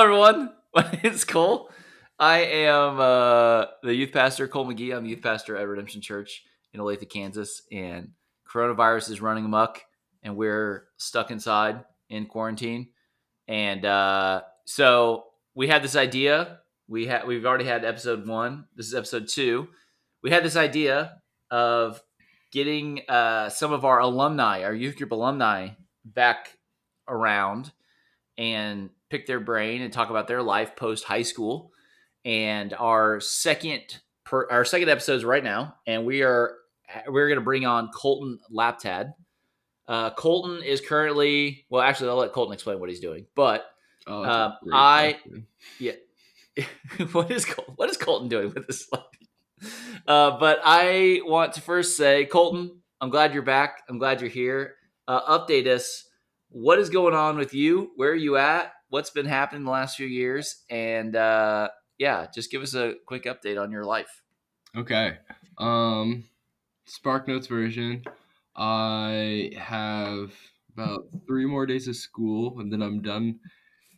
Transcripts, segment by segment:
Hello, everyone. My name is Cole. I am uh, the youth pastor, Cole McGee. I'm the youth pastor at Redemption Church in Olathe, Kansas. And coronavirus is running amok, and we're stuck inside in quarantine. And uh, so we had this idea. We had we've already had episode one. This is episode two. We had this idea of getting uh, some of our alumni, our youth group alumni, back around and pick their brain and talk about their life post high school. And our second per, our second episode is right now, and we are we're going to bring on Colton Laptad. Uh, Colton is currently well, actually, I'll let Colton explain what he's doing. But Oh, great I question. yeah, what is Col- what is Colton doing with this life? Uh, but I want to first say, Colton, I'm glad you're back. I'm glad you're here. Uh, update us. What is going on with you? Where are you at? What's been happening the last few years? And uh, yeah, just give us a quick update on your life. Okay. Um, Spark Notes version. I have about three more days of school, and then I'm done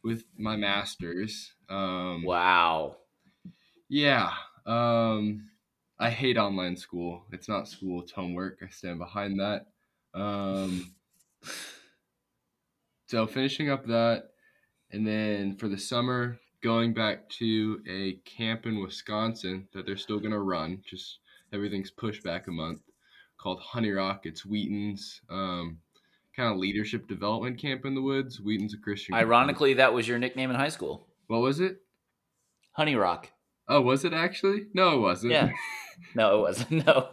with my masters. Um, Wow. Yeah. Um, I hate online school. It's not school. It's homework. I stand behind that. Um, so finishing up that, and then for the summer, going back to a camp in Wisconsin that they're still gonna run. Just everything's pushed back a month. Called Honey Rock. It's Wheaton's um, kind of leadership development camp in the woods. Wheaton's a Christian. Ironically, that was your nickname in high school, what was it? Honey Rock. Oh, was it actually? No, it wasn't. Yeah. No, it wasn't. No.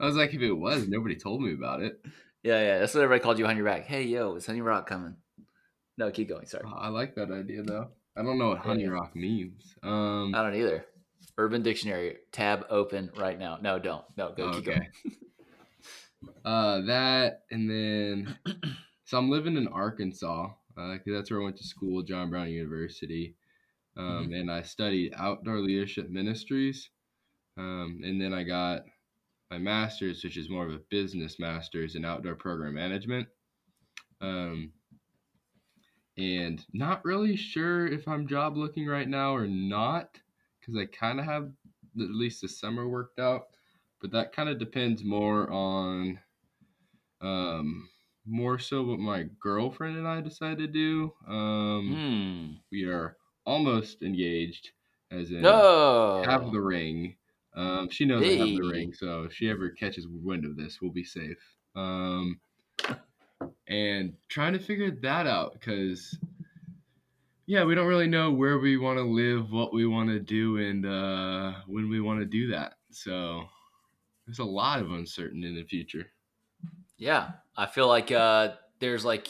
I was like, if it was, nobody told me about it. yeah, yeah. That's what everybody called you Honey Rock. Hey, yo, is Honey Rock coming? No, keep going. Sorry. I like that idea though. I don't know what honey rock means. Um, I don't either. Urban Dictionary tab open right now. No, don't. No, go keep Okay. going. uh, that and then so I'm living in Arkansas because that's where I went to school, John Brown University, um, and I studied outdoor leadership ministries, um, and then I got my master's, which is more of a business master's in outdoor program management. Um, and not really sure if I'm job looking right now or not, because I kind of have at least the summer worked out, but that kind of depends more on, um, more so what my girlfriend and I decide to do. Um, Hmm. we are almost engaged, as in No. have the ring. Um, she knows I have the ring, so if she ever catches wind of this, we'll be safe. Um, and trying to figure that out because, yeah, we don't really know where we want to live, what we want to do, and uh, when we want to do that. So there's a lot of uncertainty in the future. Yeah, I feel like uh, there's like,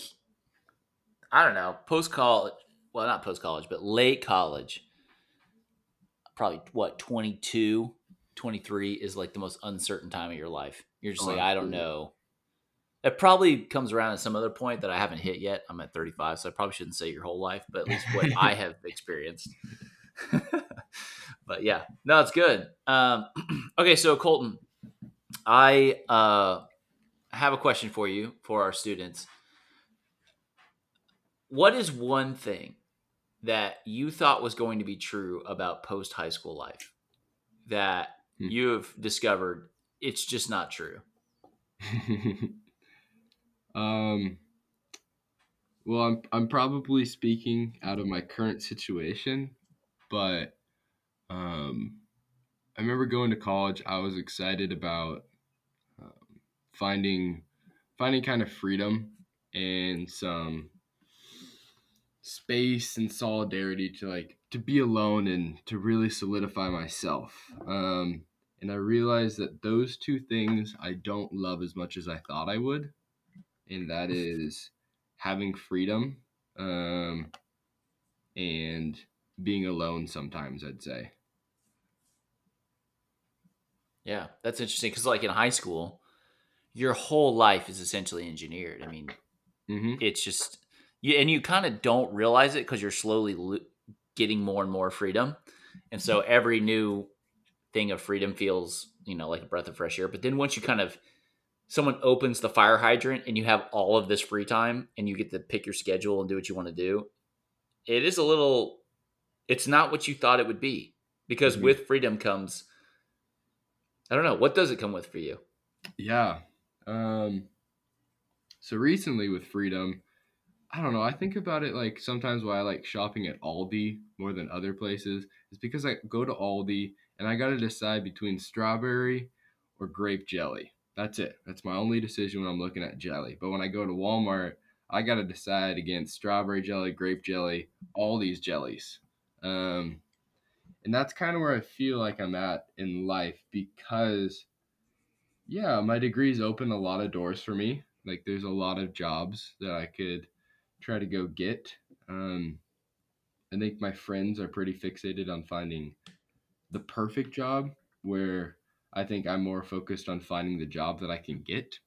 I don't know, post college. Well, not post college, but late college. Probably what 22, 23 is like the most uncertain time of your life. You're just Oh, like, I don't know. It probably comes around at some other point that I haven't hit yet. I'm at 35, so I probably shouldn't say your whole life, but at least what I have experienced. but yeah, no, it's good. Um, okay, so Colton, I uh, have a question for you for our students. What is one thing that you thought was going to be true about post high school life that Hmm. you have discovered it's just not true? um, well, I'm I'm probably speaking out of my current situation, but um, I remember going to college. I was excited about um, finding finding kind of freedom and some space and solidarity to like to be alone and to really solidify myself. Um, and I realized that those two things I don't love as much as I thought I would, and that is having freedom um, and being alone sometimes. I'd say. Yeah, that's interesting because, like in high school, your whole life is essentially engineered. I mean, hmm it's just you, and you kind of don't realize it because you're slowly lo- getting more and more freedom, and so every new thing of freedom feels, you know, like a breath of fresh air. But then once you kind of someone opens the fire hydrant and you have all of this free time and you get to pick your schedule and do what you want to do, it is a little it's not what you thought it would be because Mhm. with freedom comes I don't know, what does it come with for you? Yeah. Um so recently with freedom, I don't know, I think about it like sometimes why I like shopping at Aldi more than other places is because I go to Aldi and I got to decide between strawberry or grape jelly. That's it. That's my only decision when I'm looking at jelly. But when I go to Walmart, I got to decide against strawberry jelly, grape jelly, all these jellies. Um and that's kind of where I feel like I'm at in life because yeah, my degrees open a lot of doors for me. Like there's a lot of jobs that I could try to go get. Um, I think my friends are pretty fixated on finding the perfect job, where I think I'm more focused on finding the job that I can get.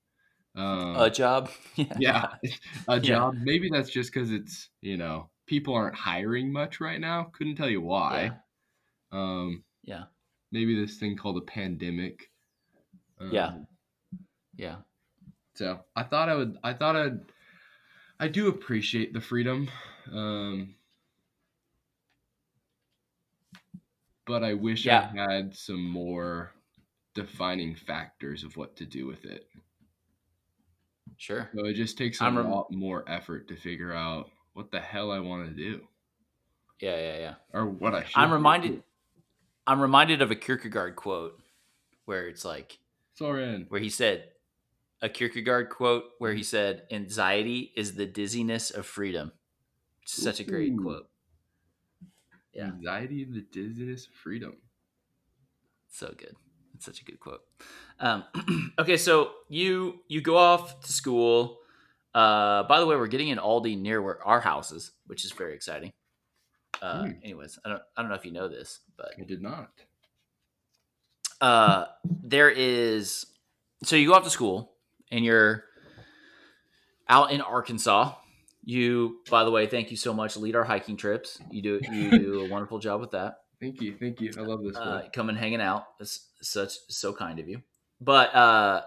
Um, A job? yeah, a Yeah. job. Maybe that's just because it's you know people aren't hiring much right now. Couldn't tell you why. Um, Yeah. maybe this thing called a pandemic. Yeah. Um, Yeah. So I thought I would. I thought I'd. I do appreciate the freedom, um, but I wish Yeah. I had some more defining factors of what to do with it. Sure. So it just takes a I'm rem- lot more effort to figure out what the hell I want to do Yeah, yeah, yeah. or what I should. I'm do. reminded I'm reminded of a Kierkegaard quote where it's like Soren. where he said a Kierkegaard quote where he mm. said anxiety is the dizziness of freedom. It's such a great quote. Yeah. Anxiety and the dizziness of freedom. So good. It's such a good quote. Um, okay, so you you go off to school. Uh, by the way, we're getting an Aldi near where our house is, which is very exciting. Uh, Hmm. anyways, I don't I don't know if you know this, but I did not. uh, there is so you go off to school and you're out in Arkansas. You, by the way, thank you so much. Lead our hiking trips. You do you do a wonderful job with that. Thank you. Thank you. I love this uh, coming hanging out. It's such so kind of you. But uh,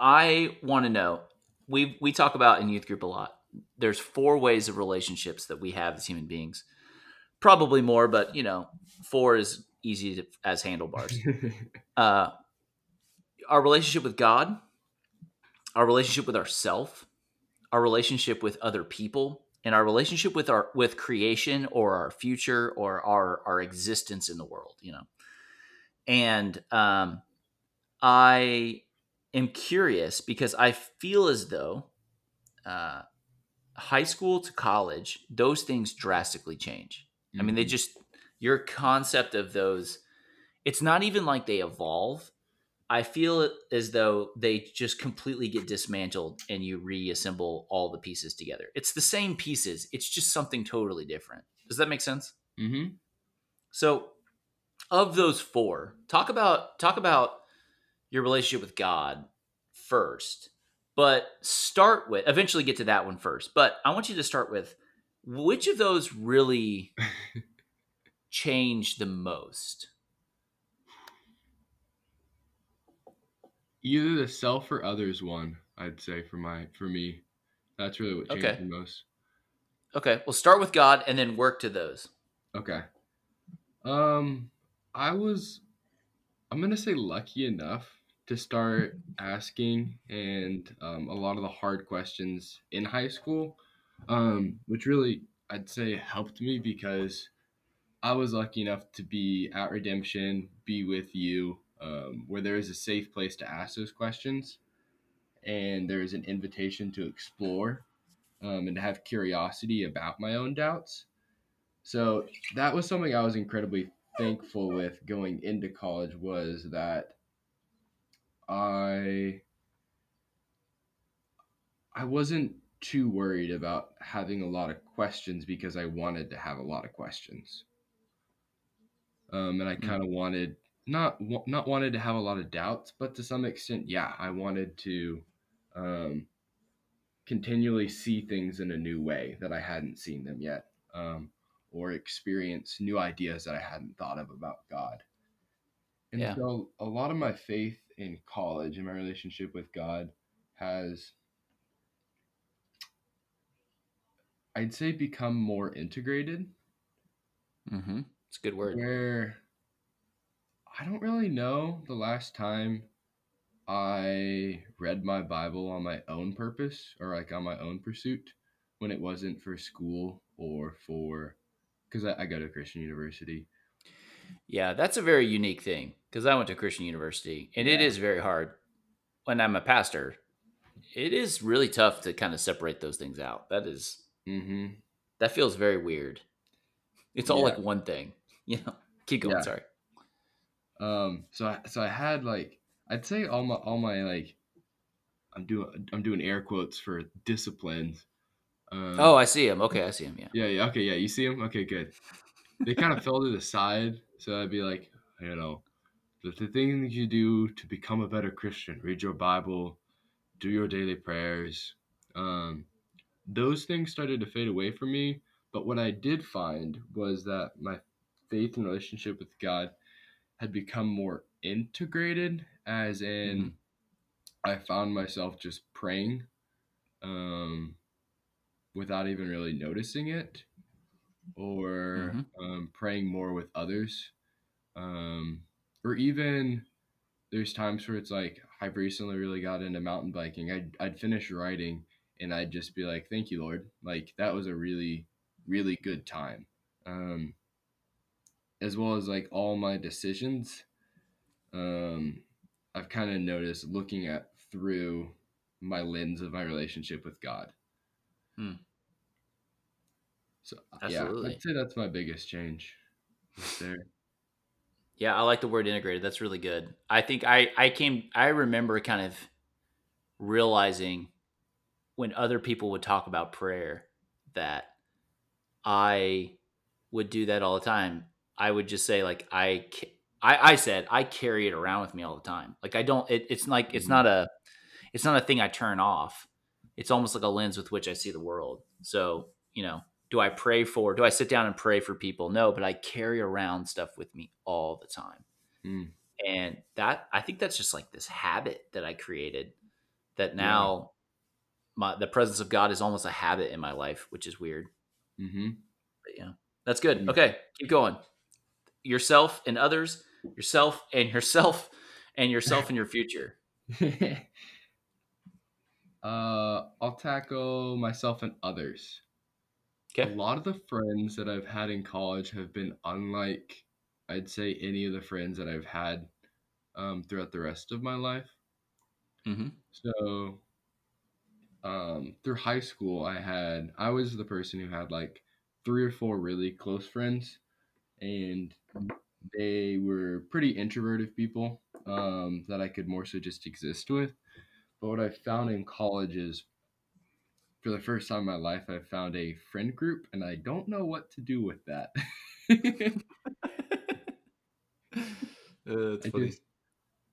I want to know. We we talk about in youth group a lot. There's four ways of relationships that we have as human beings. Probably more, but you know, four is easy to, as handlebars. uh, our relationship with God, our relationship with ourself, our relationship with other people, and our relationship with our with creation or our future or our our existence in the world. You know, and um, I am curious because I feel as though uh, high school to college, those things drastically change. I mean, they Mhm. just your concept of those. It's not even like they evolve. I feel as though they just completely get dismantled and you reassemble all the pieces together. It's the same pieces. It's just something totally different. Does that make sense? Mhm. So, of those four, talk about talk about your relationship with God first. But start with eventually get to that one first. But I want you to start with which of those really changed the most? Either the self or others one, I'd say for my for me. That's really what changed Okay. the most. Okay, well start with God and then work to those. Okay. Um I was I'm gonna say lucky enough to start asking and um, a lot of the hard questions in high school, um, which really I'd say helped me because I was lucky enough to be at Redemption, be with you, um, where there is a safe place to ask those questions, and there is an invitation to explore um, and to have curiosity about my own doubts. So that was something I was incredibly thankful with going into college was that I I wasn't too worried about having a lot of questions because I wanted to have a lot of questions. Um, and I Mm. kind of wanted not not wanted to have a lot of doubts, but to some extent, yeah, I wanted to um, continually see things in a new way that I hadn't seen them yet, um, or experience new ideas that I hadn't thought of about God. And Yeah. so, a lot of my faith in college and my relationship with God has, I'd say become more integrated. Mm-hmm. It's a good word. Where I don't really know the last time I read my Bible on my own purpose or like on my own pursuit when it wasn't for school or for because I, I go to Christian university. Yeah, that's a very unique thing because I went to Christian university and it Yeah. is very hard when I'm a pastor. It is really tough to kind of separate those things out. That is Mm-hmm. that feels very weird. It's all Yeah. like one thing. You know. Keep going, Yeah. sorry. Um. So I, so I had like I'd say all my all my like I'm doing I'm doing air quotes for disciplines. Um, Oh, I see him. Okay, I see him. Yeah. Yeah, yeah, okay, yeah. You see him? Okay, good. They kind of fell to the side, so I'd be like, you know, the, the things you do to become a better Christian: read your Bible, do your daily prayers. Um, those things started to fade away from me. But what I did find was that my faith and relationship with God had become more integrated, as in, I found myself just praying, um, without even really noticing it or Mhm. um, praying more with others. Um, or even there's times where it's like I've recently really got into mountain biking. I'd, I'd finish riding and I'd just be like, thank you, Lord. Like that was a really, really good time. Um, as well as like all my decisions, um, I've kind of noticed looking at through my lens of my relationship with God. Hmm. So Absolutely. yeah, I'd say that's my biggest change. There. Yeah, I like the word integrated. That's really good. I think I I came I remember kind of realizing when other people would talk about prayer that I would do that all the time. I would just say like I I, I said I carry it around with me all the time. Like I don't it, it's like it's Mhm. not a it's not a thing I turn off. It's almost like a lens with which I see the world. So, you know, do I pray for do I sit down and pray for people? No, but I carry around stuff with me all the time. Mm. And that I think that's just like this habit that I created that Yeah. now my the presence of God is almost a habit in my life, which is weird. Mm-hmm. But yeah. That's good. Mm. Okay, keep going. Yourself and others, yourself and yourself and yourself and your future. uh, I'll tackle myself and others. Okay. A lot of the friends that I've had in college have been unlike, I'd say, any of the friends that I've had um, throughout the rest of my life. Mhm. So, um, through high school, I had, I was the person who had like three or four really close friends, and they were pretty introverted people um, that I could more so just exist with. But what I found in college is, for the first time in my life, I found a friend group, and I don't know what to do with that. Uh, it's funny. just,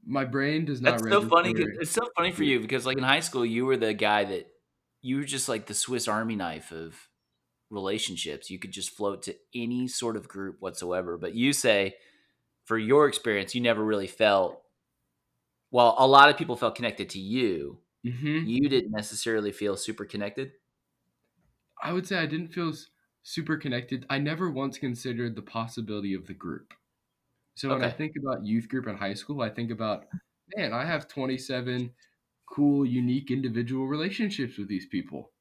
my brain does not. That's so funny. 'cause- register- It's so funny for you because, like in high school, you were the guy that you were just like the Swiss Army knife of relationships. You could just float to any sort of group whatsoever. But you say, for your experience, you never really felt. Well, a lot of people felt connected to you. Mhm. You didn't necessarily feel super connected. I would say I didn't feel super connected. I never once considered the possibility of the group. So when I think about youth group in high school, I think about, man, I have 27 cool, unique individual relationships with these people.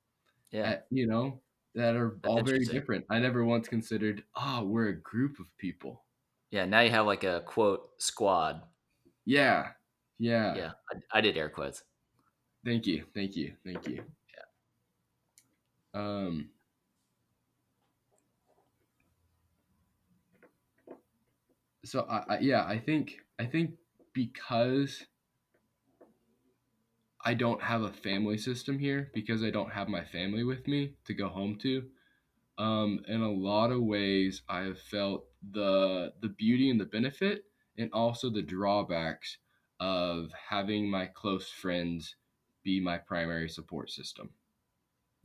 Yeah. at- you know, that are That's all very different. I never once considered, oh, we're a group of people. Yeah. Now you have like a quote squad. Yeah. Yeah. Yeah. I, I did air quotes. Thank you. Thank you. Thank you. Yeah. Um, so I, I yeah, I think I think because I don't have a family system here, because I don't have my family with me to go home to, um, in a lot of ways I have felt the the beauty and the benefit and also the drawbacks of having my close friends be my primary support system.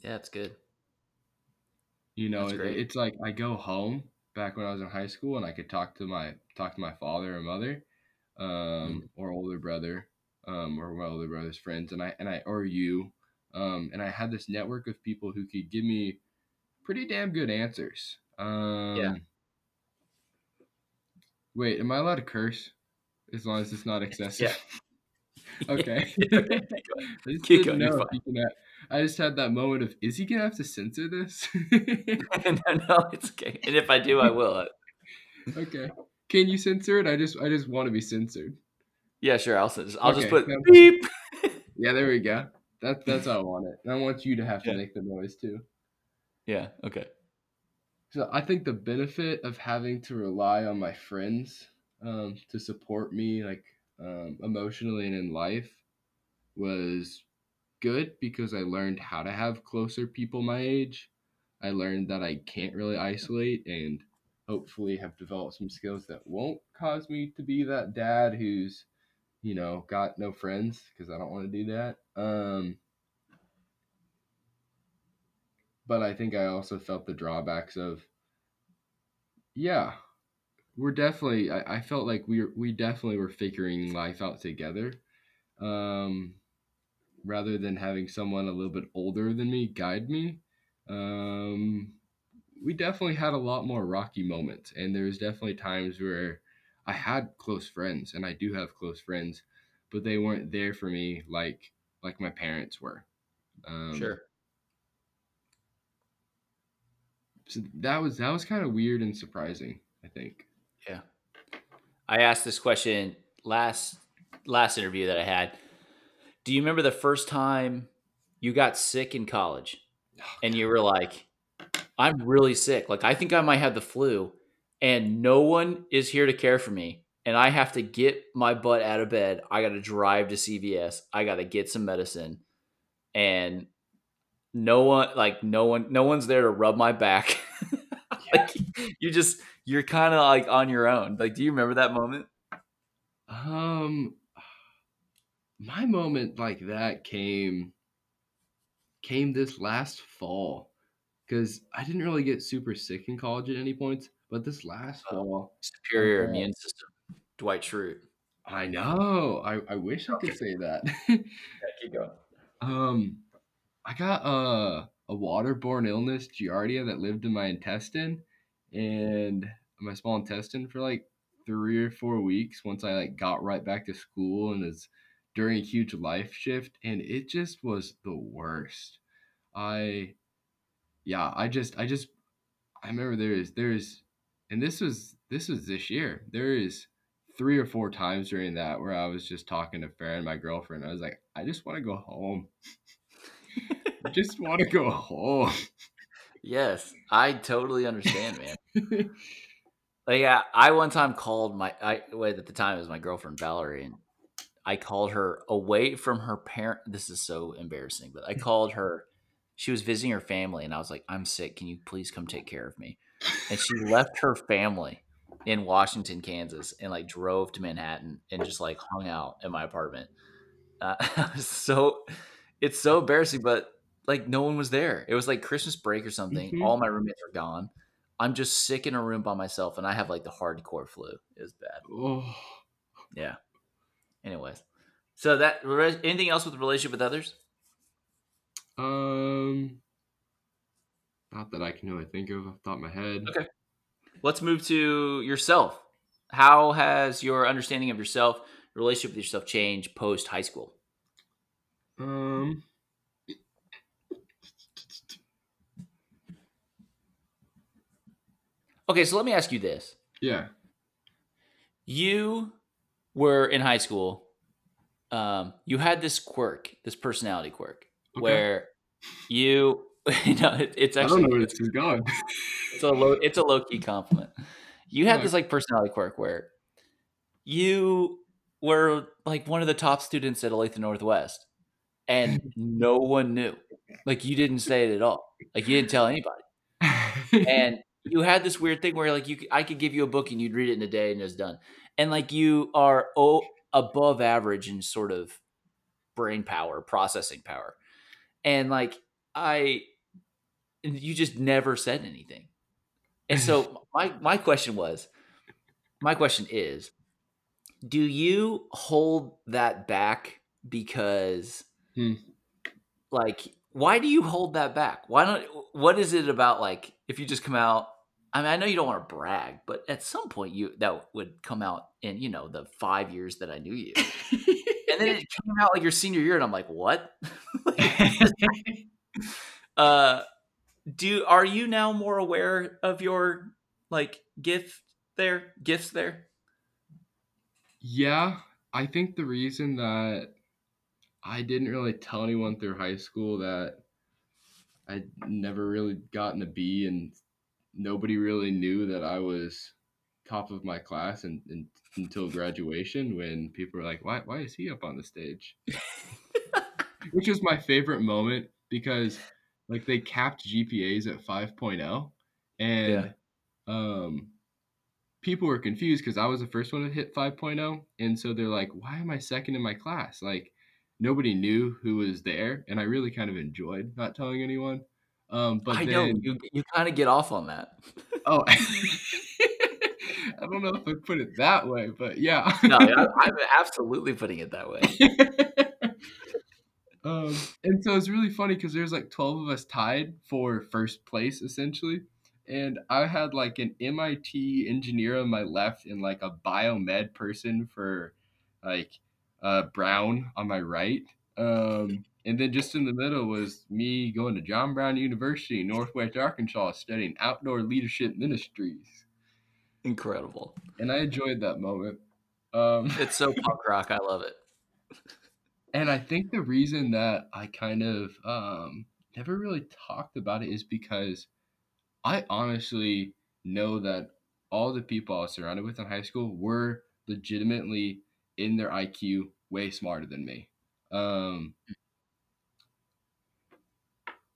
Yeah, it's good. You know, it, it's like I go home back when I was in high school and I could talk to my talk to my father or mother, um, or older brother, um, or my older brother's friends, and I and I or you, um, and I had this network of people who could give me pretty damn good answers. Um, Wait, am I allowed to curse? As long as it's not excessive. okay. Okay, I just Keep going, you're know you can have- I just had that moment of, is he gonna have to censor this? no, no, it's okay. And if I do, I will. okay. Can you censor it? I just I just want to be censored. Yeah, sure. I'll just I'll just put sounds- beep. Yeah, there we go. That's that's how I want it. And I want you to have to Yeah. make the noise too. Yeah. Okay. So I think the benefit of having to rely on my friends um, to support me, like um, emotionally and in life, was good because I learned how to have closer people my age. I learned that I can't really isolate and hopefully have developed some skills that won't cause me to be that dad who's, you know, got no friends because I don't want to do that. Um, but I think I also felt the drawbacks of, yeah, we're definitely. I, I felt like we were, we definitely were figuring life out together, um, rather than having someone a little bit older than me guide me. Um, we definitely had a lot more rocky moments, and there's definitely times where I had close friends, and I do have close friends, but they weren't there for me like like my parents were. Um, sure. So that was that was kind of weird and surprising. I think. Yeah. I asked this question last last interview that I had. Do you remember the first time you got sick in college and you were like, I'm really sick. Like I think I might have the flu and no one is here to care for me and I have to get my butt out of bed. I got to drive to CVS. I got to get some medicine and no one like no one no one's there to rub my back. like you just you're kind of like on your own. Like do you remember that moment? Um, my moment like that came came this last fall because I didn't really get super sick in college at any points, but this last Oh. fall, Superior Okay. immune system. Dwight Schrute. I know. I, I wish I could say that. Yeah, keep going. um, I got a a waterborne illness, Giardia, that lived in my intestine and my small intestine for like three or four weeks. Once I like got right back to school and was during a huge life shift, and it just was the worst. I, yeah, I just, I just, I remember there is, there is, and this was, this was this year. There is three or four times during that where I was just talking to Farron, my girlfriend. I was like, I just want to go home. I just want to go home. Yes, I totally understand, man. Like, yeah, I one time called my I wait at the time it was my girlfriend Valerie, and I called her away from her parent. This is so embarrassing, but I called her. She was visiting her family, and I was like, "I'm sick. Can you please come take care of me?" And she left her family in Washington, Kansas, and like drove to Manhattan and just like hung out in my apartment. Uh, so it's so embarrassing, but like no one was there. It was like Christmas break or something. Mhm. All my roommates are gone. I'm just sick in a room by myself, and I have like the hardcore flu. It was bad. oh, Yeah. Anyways, so that anything else with the relationship with others? um, not that I can really think of off the top of my head. Okay. Let's move to yourself. How has your understanding of yourself, your relationship with yourself, changed post high school? Um, Okay, so let me ask you this: yeah. You were in high school. Um, you had this quirk, this personality quirk, Okay. where you, you know, it, it's I actually don't know where this is going. it's a low it's a low key compliment. You had Yeah. this like personality quirk where you were like one of the top students at Olathe Northwest, and no one knew. Like you didn't say it at all. Like you didn't tell anybody. And you had this weird thing where like you, I could give you a book and you'd read it in a day and it's done. And like you are oh, above average in sort of brain power, processing power, and like I, and you just never said anything. And so my my question was, my question is, do you hold that back because, Hmm. like, why do you hold that back? Why don't what is it about like if you just come out? I mean, I know you don't want to brag, but at some point you that would come out in you know the five years that I knew you, and then it came out like your senior year, and I'm like, what? uh, do are you now more aware of your like gift there, gifts there? Yeah, I think the reason that I didn't really tell anyone through high school that I'd never really gotten a B and nobody really knew that I was top of my class and, and until graduation when people were like, why, why is he up on the stage? Which was my favorite moment because like they capped GPAs at 5.0 and Yeah. um people were confused because I was the first one to hit 5.0 and so they're like, why am I second in my class? Like nobody knew who was there and I really kind of enjoyed not telling anyone. Um but I then know you you kind of get off on that. Oh, I don't know if I put it that way, but yeah. No, I'm absolutely putting it that way. Um, and so it's really funny because there's like 12 of us tied for first place essentially. And I had like an MIT engineer on my left and like a biomed person for like uh, Brown on my right. Um, and then just in the middle was me going to John Brown University, Northwest Arkansas, studying outdoor leadership ministries. Incredible. And I enjoyed that moment. Um, It's so punk rock. I love it. and I think the reason that I kind of um, never really talked about it is because I honestly know that all the people I was surrounded with in high school were legitimately in their IQ way smarter than me. Um,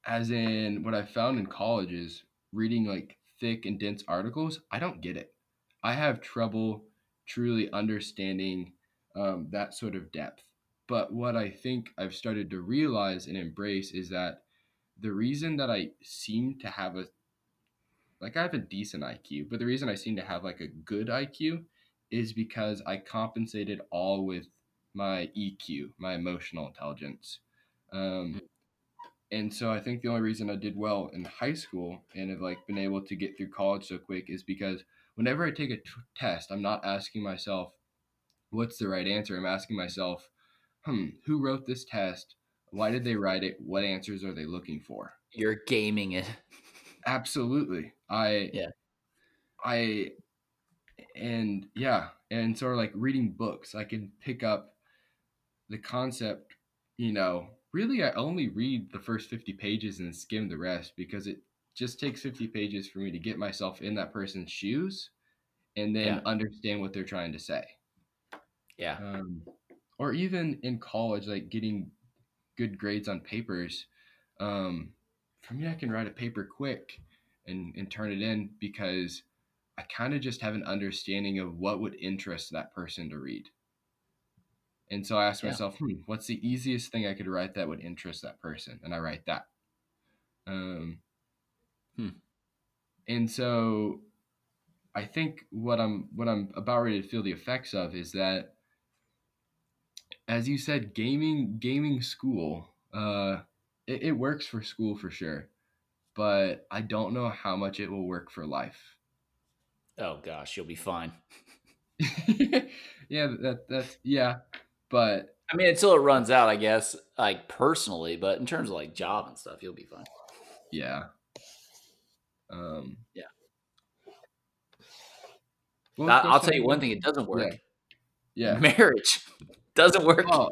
as in, what I found in college is reading like thick and dense articles, I don't get it. I have trouble truly understanding um, that sort of depth. But what I think I've started to realize and embrace is that the reason that I seem to have a like I have a decent IQ, but the reason I seem to have like a good IQ is because I compensated all with my EQ, my emotional intelligence. Um, and so I think the only reason I did well in high school and have like been able to get through college so quick is because whenever I take a t- test, I'm not asking myself what's the right answer. I'm asking myself, hmm, who wrote this test? Why did they write it? What answers are they looking for? You're gaming it. Absolutely. I Yeah. I and yeah, and sort of like reading books, I can pick up the concept, you know, really I only read the first 50 pages and skim the rest because it just takes 50 pages for me to get myself in that person's shoes and then Yeah. understand what they're trying to say. Yeah. Um, or even in college, like getting good grades on papers. Um, for me, I can write a paper quick and, and turn it in because I kind of just have an understanding of what would interest that person to read. And so I ask Yeah. myself, hmm, what's the easiest thing I could write that would interest that person? And I write that. Um, Hmm. And so I think what I'm what I'm about ready to feel the effects of is that as you said, gaming gaming school, uh, it, it works for school for sure, but I don't know how much it will work for life. Oh gosh, you'll be fine. yeah, that that's yeah, but I mean, until it runs out, I guess, like personally, but in terms of like job and stuff, you'll be fine. yeah. Um, Yeah. was I, I'll tell you one thing: it doesn't work. Yeah. Marriage doesn't work. Oh,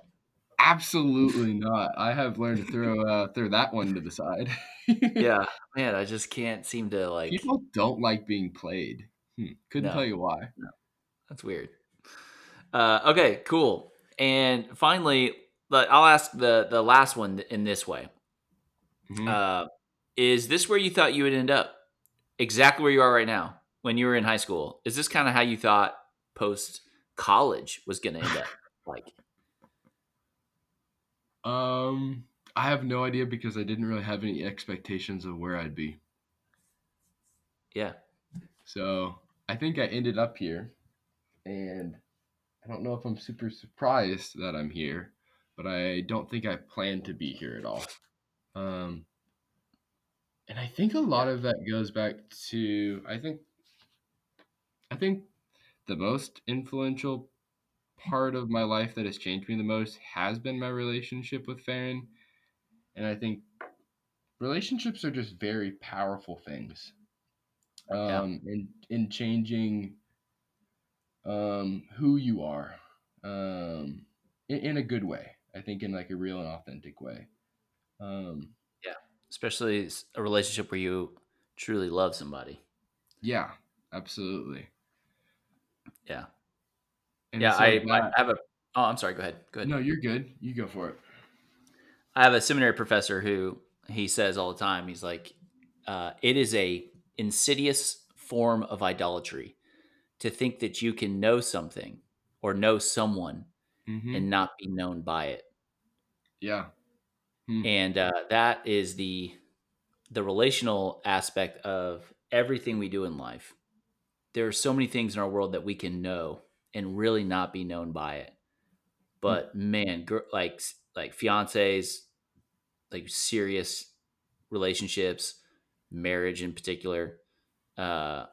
absolutely not. I have learned to throw uh, throw that one to the side. Yeah, man, I just can't seem to like. People don't like being played. Hmm. Couldn't No. tell you why. That's weird. Uh, okay, cool. And finally, I'll ask the the last one in this way. Mhm. Uh, is this where you thought you would end up? Exactly where you are right now when you were in high school. Is this kind of how you thought post college was going to end up? Like, Um, I have no idea because I didn't really have any expectations of where I'd be. yeah, So I think I ended up here, and I don't know if I'm super surprised that I'm here, but I don't think I planned to be here at all. Um, and I think a lot of that goes back to I think I think the most influential part of my life that has changed me the most has been my relationship with Farron. And I think relationships are just very powerful things. Um in in changing um who you are. Um in, in a good way. I think in like a real and authentic way. Um yeah. Especially a relationship where you truly love somebody. yeah, absolutely. Yeah. And yeah. so I, I have a. Oh, I'm sorry. Go ahead. Go ahead. no, you're good. You go for it. I have a seminary professor who he says all the time. He's like, uh, it is a insidious form of idolatry to think that you can know something or know someone Mhm. and not be known by it. yeah. and uh, that is the the relational aspect of everything we do in life there are so many things in our world that we can know and really not be known by it. But man gr- like like fiancés like serious relationships marriage in particular uh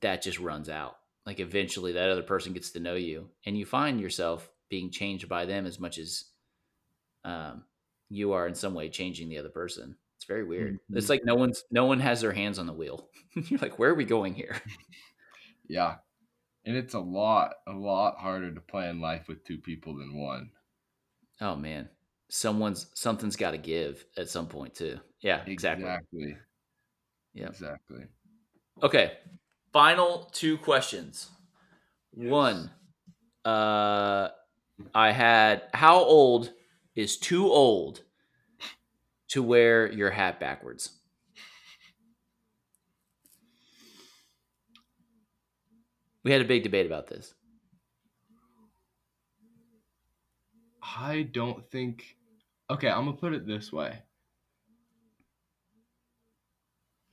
that just runs out. Like eventually that other person gets to know you and you find yourself being changed by them as much as um you are in some way changing the other person. It's very weird. Mhm. it's like no one's no one has their hands on the wheel. You're like where are we going here? Yeah. And it's a lot, a lot harder to plan life with two people than one. oh man someone's something's got to give at some point too yeah exactly Exactly. Yeah. Exactly. Okay. Final two questions. One, uh, I had how old is too old to wear your hat backwards? We had a big debate about this. I don't think. Okay, I'm gonna put it this way.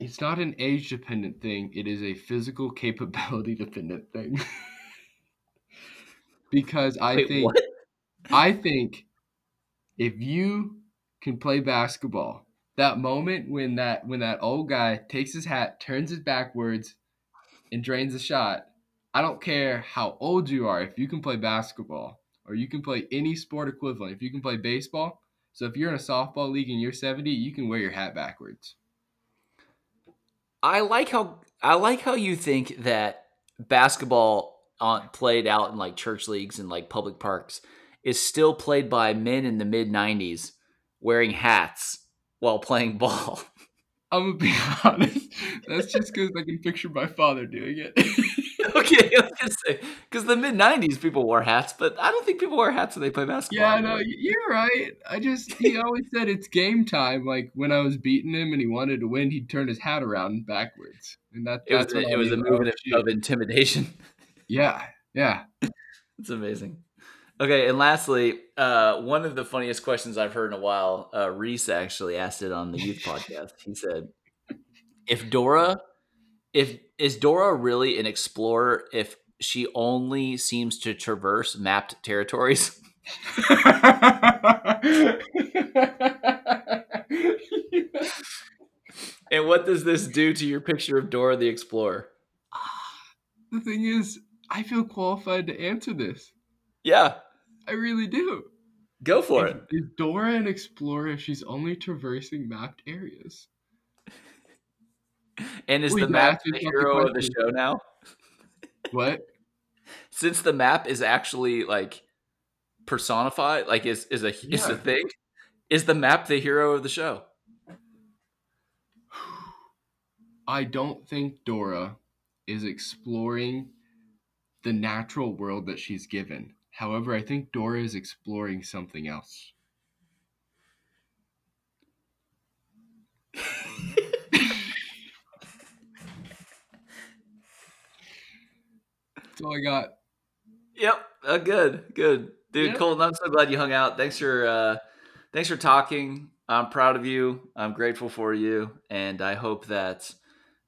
It's not an age dependent thing. It is a physical capability dependent thing. because I Wait, think what? I think if you can play basketball, that moment when that when that old guy takes his hat, turns it backwards, and drains a shot, I don't care how old you are. If you can play basketball or you can play any sport equivalent, if you can play baseball, so if you're in a softball league and you're 70, you can wear your hat backwards. I like how I like how you think that basketball on, played out in like church leagues and like public parks is still played by men in the mid 90s wearing hats while playing ball. I'm gonna be honest. That's just because I can picture my father doing it. okay, I was gonna say because the mid '90s people wore hats, but I don't think people wear hats when they play basketball. Yeah, no, you're right. I just he always said it's game time. Like when I was beating him and he wanted to win, he'd turn his hat around backwards, and that it was what it was a Oh, of intimidation. Yeah, yeah. It's amazing. Okay, and lastly, uh, one of the funniest questions I've heard in a while, uh, Reese actually asked it on the youth podcast. He said, "If Dora, if is Dora really an explorer if she only seems to traverse mapped territories?" And what does this do to your picture of Dora the Explorer? the thing is, I feel qualified to answer this. Yeah, I really do. go for Is- it. Is Dora an explorer if she's only traversing mapped areas? And is Wait, the map the not the hero of the show now? What? Since the map is actually like personified, like is is a is a thing, is the map the hero of the show? I don't think Dora is exploring the natural world that she's given. However, I think Dora is exploring something else. That's all I got. Yep. Uh, good. Good. Dude, Yeah. Colton, I'm so glad you hung out. Thanks for uh thanks for talking. I'm proud of you. I'm grateful for you. And I hope that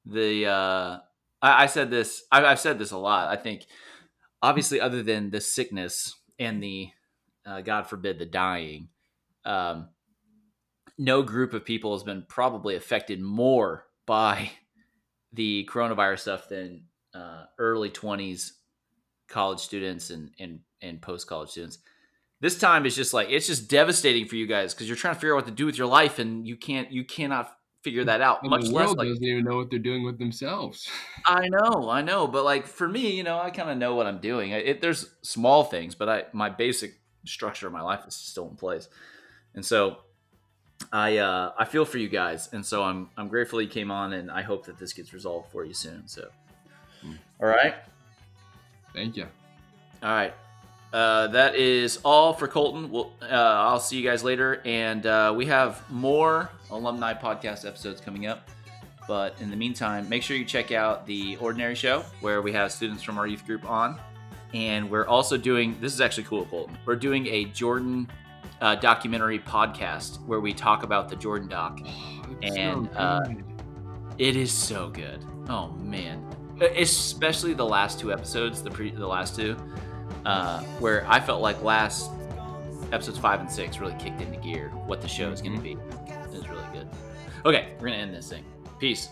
the uh I, I said this I, I've said this a lot. I think obviously other than the sickness and the uh, God forbid the dying, um no group of people has been probably affected more by the coronavirus stuff than uh, early 20s college students and and and post college students. This time is just like it's just devastating for you guys because you're trying to figure out what to do with your life and you can't you cannot figure that out. And much the less world like doesn't even know what they're doing with themselves. I know, I know, but like for me, you know, I kind of know what I'm doing. It, there's small things, but I my basic structure of my life is still in place, and so I uh, I feel for you guys, and so I'm I'm grateful you came on, and I hope that this gets resolved for you soon. So, Hmm. all right, Thank you. all right. Uh, that is all for Colton. We'll, uh, I'll see you guys later, and uh, we have more alumni podcast episodes coming up. But in the meantime, make sure you check out the Ordinary Show, where we have students from our youth group on, and we're also doing. This is actually cool, Colton. We're doing a Jordan uh, documentary podcast where we talk about the Jordan doc. Oh, And, so uh. It is so good. Oh man, especially the last two episodes, the pre, the last two, uh, where I felt like last episodes five and six really kicked into gear what the show is going to be. It was really good. Okay, we're gonna end this thing. Peace.